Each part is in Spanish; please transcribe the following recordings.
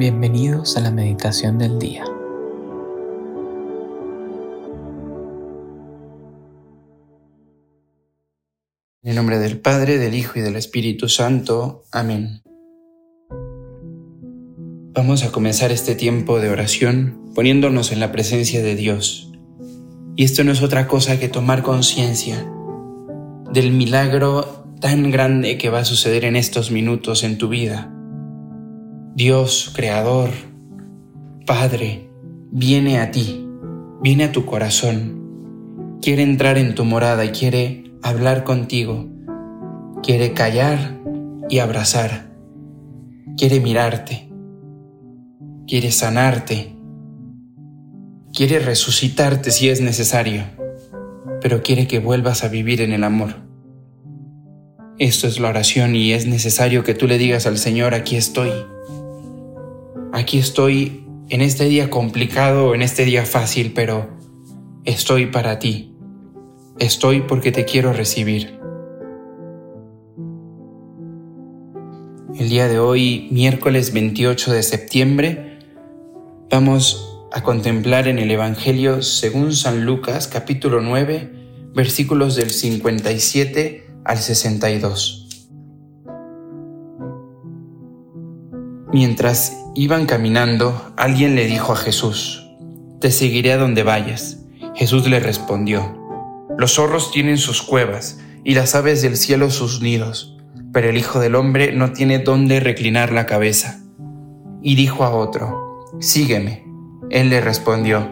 Bienvenidos a la meditación del día. En el nombre del Padre, del Hijo y del Espíritu Santo. Amén. Vamos a comenzar este tiempo de oración poniéndonos en la presencia de Dios. Y esto no es otra cosa que tomar conciencia del milagro tan grande que va a suceder en estos minutos en tu vida Dios, Creador, Padre, viene a ti, viene a tu corazón, quiere entrar en tu morada y quiere hablar contigo, quiere callar y abrazar, quiere mirarte, quiere sanarte, quiere resucitarte si es necesario, pero quiere que vuelvas a vivir en el amor. Esto es la oración y es necesario que tú le digas al Señor, aquí estoy aquí estoy en este día complicado, en este día fácil, pero estoy para ti. Estoy porque te quiero recibir. El día de hoy, miércoles 28 de septiembre, vamos a contemplar en el Evangelio según San Lucas capítulo 9, versículos del 57 al 62. Mientras iban caminando, alguien le dijo a Jesús, Te seguiré a donde vayas. Jesús le respondió, Los zorros tienen sus cuevas y las aves del cielo sus nidos, pero el Hijo del Hombre no tiene dónde reclinar la cabeza. Y dijo a otro, Sígueme. Él le respondió,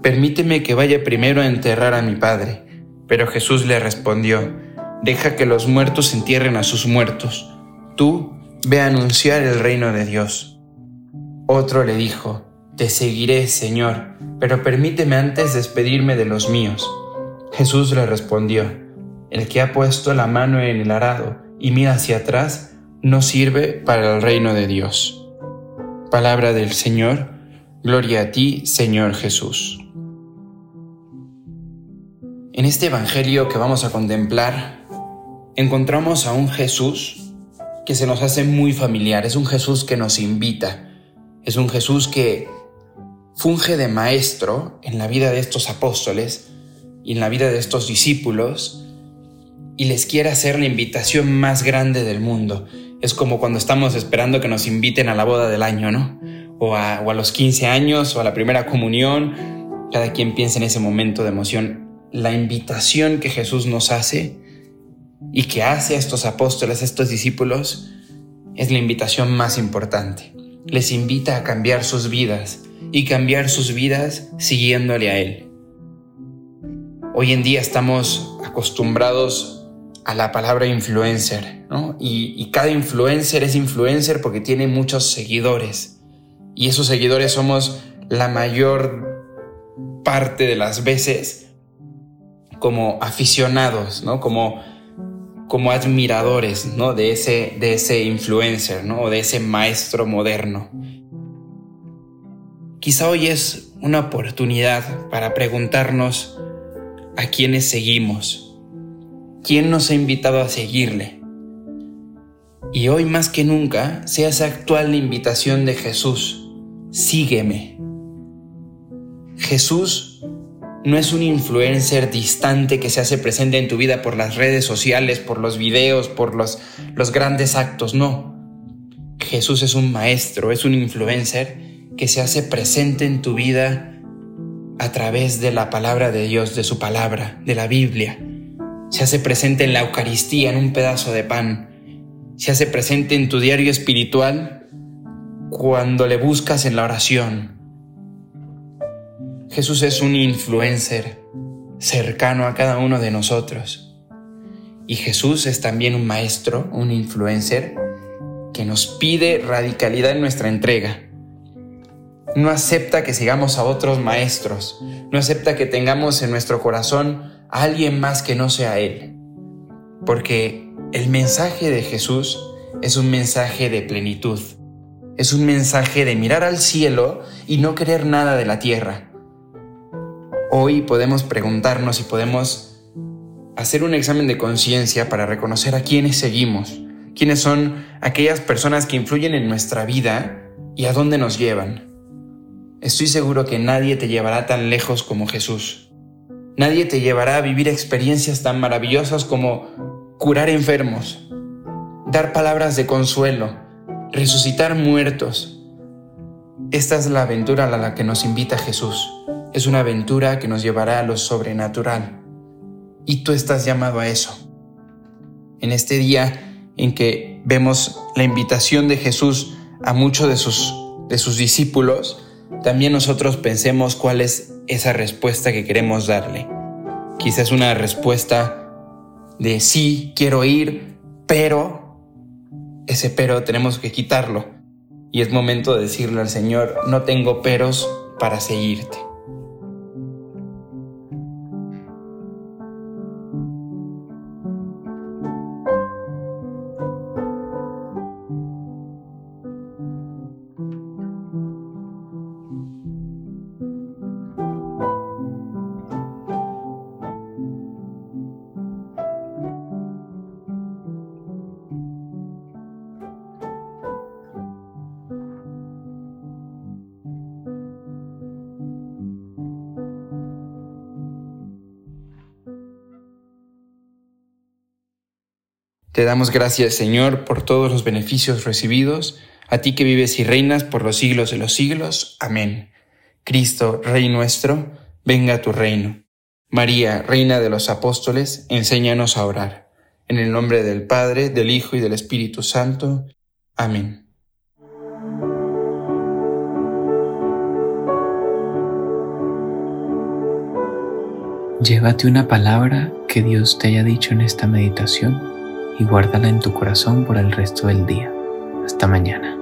Permíteme que vaya primero a enterrar a mi Padre. Pero Jesús le respondió, Deja que los muertos entierren a sus muertos. Tú Ve a anunciar el reino de Dios. Otro le dijo, Te seguiré, Señor, pero permíteme antes despedirme de los míos. Jesús le respondió, El que ha puesto la mano en el arado y mira hacia atrás, no sirve para el reino de Dios. Palabra del Señor, gloria a ti, Señor Jesús. En este Evangelio que vamos a contemplar, encontramos a un Jesús que se nos hace muy familiar. Es un Jesús que nos invita. Es un Jesús que funge de maestro en la vida de estos apóstoles y en la vida de estos discípulos y les quiere hacer la invitación más grande del mundo. Es como cuando estamos esperando que nos inviten a la boda del año, ¿no? O a, los 15 años o a la primera comunión. Cada quien piensa en ese momento de emoción. La invitación que Jesús nos hace y que hace a estos apóstoles, a estos discípulos, es la invitación más importante. Les invita a cambiar sus vidas y cambiar sus vidas siguiéndole a Él. Hoy en día estamos acostumbrados a la palabra influencer, ¿no? Y, y cada influencer es influencer porque tiene muchos seguidores. Y esos seguidores somos la mayor parte de las veces como aficionados, ¿no? Como como admiradores ¿no? de, ese, de ese influencer ¿no? o de ese maestro moderno. Quizá hoy es una oportunidad para preguntarnos a quiénes seguimos, quién nos ha invitado a seguirle. Y hoy más que nunca se hace actual la invitación de Jesús, sígueme. Jesús no es un influencer distante que se hace presente en tu vida por las redes sociales, por los videos, por los, los grandes actos, no. Jesús es un maestro, es un influencer que se hace presente en tu vida a través de la palabra de Dios, de su palabra, de la Biblia. Se hace presente en la Eucaristía, en un pedazo de pan. Se hace presente en tu diario espiritual cuando le buscas en la oración, Jesús es un influencer cercano a cada uno de nosotros. Y Jesús es también un maestro, un influencer, que nos pide radicalidad en nuestra entrega. No acepta que sigamos a otros maestros, no acepta que tengamos en nuestro corazón a alguien más que no sea Él. Porque el mensaje de Jesús es un mensaje de plenitud, es un mensaje de mirar al cielo y no querer nada de la tierra Hoy podemos preguntarnos y podemos hacer un examen de conciencia para reconocer a quiénes seguimos, quiénes son aquellas personas que influyen en nuestra vida y a dónde nos llevan. Estoy seguro que nadie te llevará tan lejos como Jesús. Nadie te llevará a vivir experiencias tan maravillosas como curar enfermos, dar palabras de consuelo, resucitar muertos. Esta es la aventura a la que nos invita Jesús. Es una aventura que nos llevará a lo sobrenatural. Y tú estás llamado a eso. En este día en que vemos la invitación de Jesús a muchos de sus, de sus discípulos, también nosotros pensemos cuál es esa respuesta que queremos darle. Quizás una respuesta de sí, quiero ir, pero ese pero tenemos que quitarlo. Y es momento de decirle al Señor, no tengo peros para seguirte. Te damos gracias, Señor, por todos los beneficios recibidos, a ti que vives y reinas por los siglos de los siglos. Amén. Cristo, Rey nuestro, venga a tu reino. María, Reina de los Apóstoles, enséñanos a orar. En el nombre del Padre, del Hijo y del Espíritu Santo. Amén. Llévate una palabra que Dios te haya dicho en esta meditación y guárdala en tu corazón por el resto del día. Hasta mañana.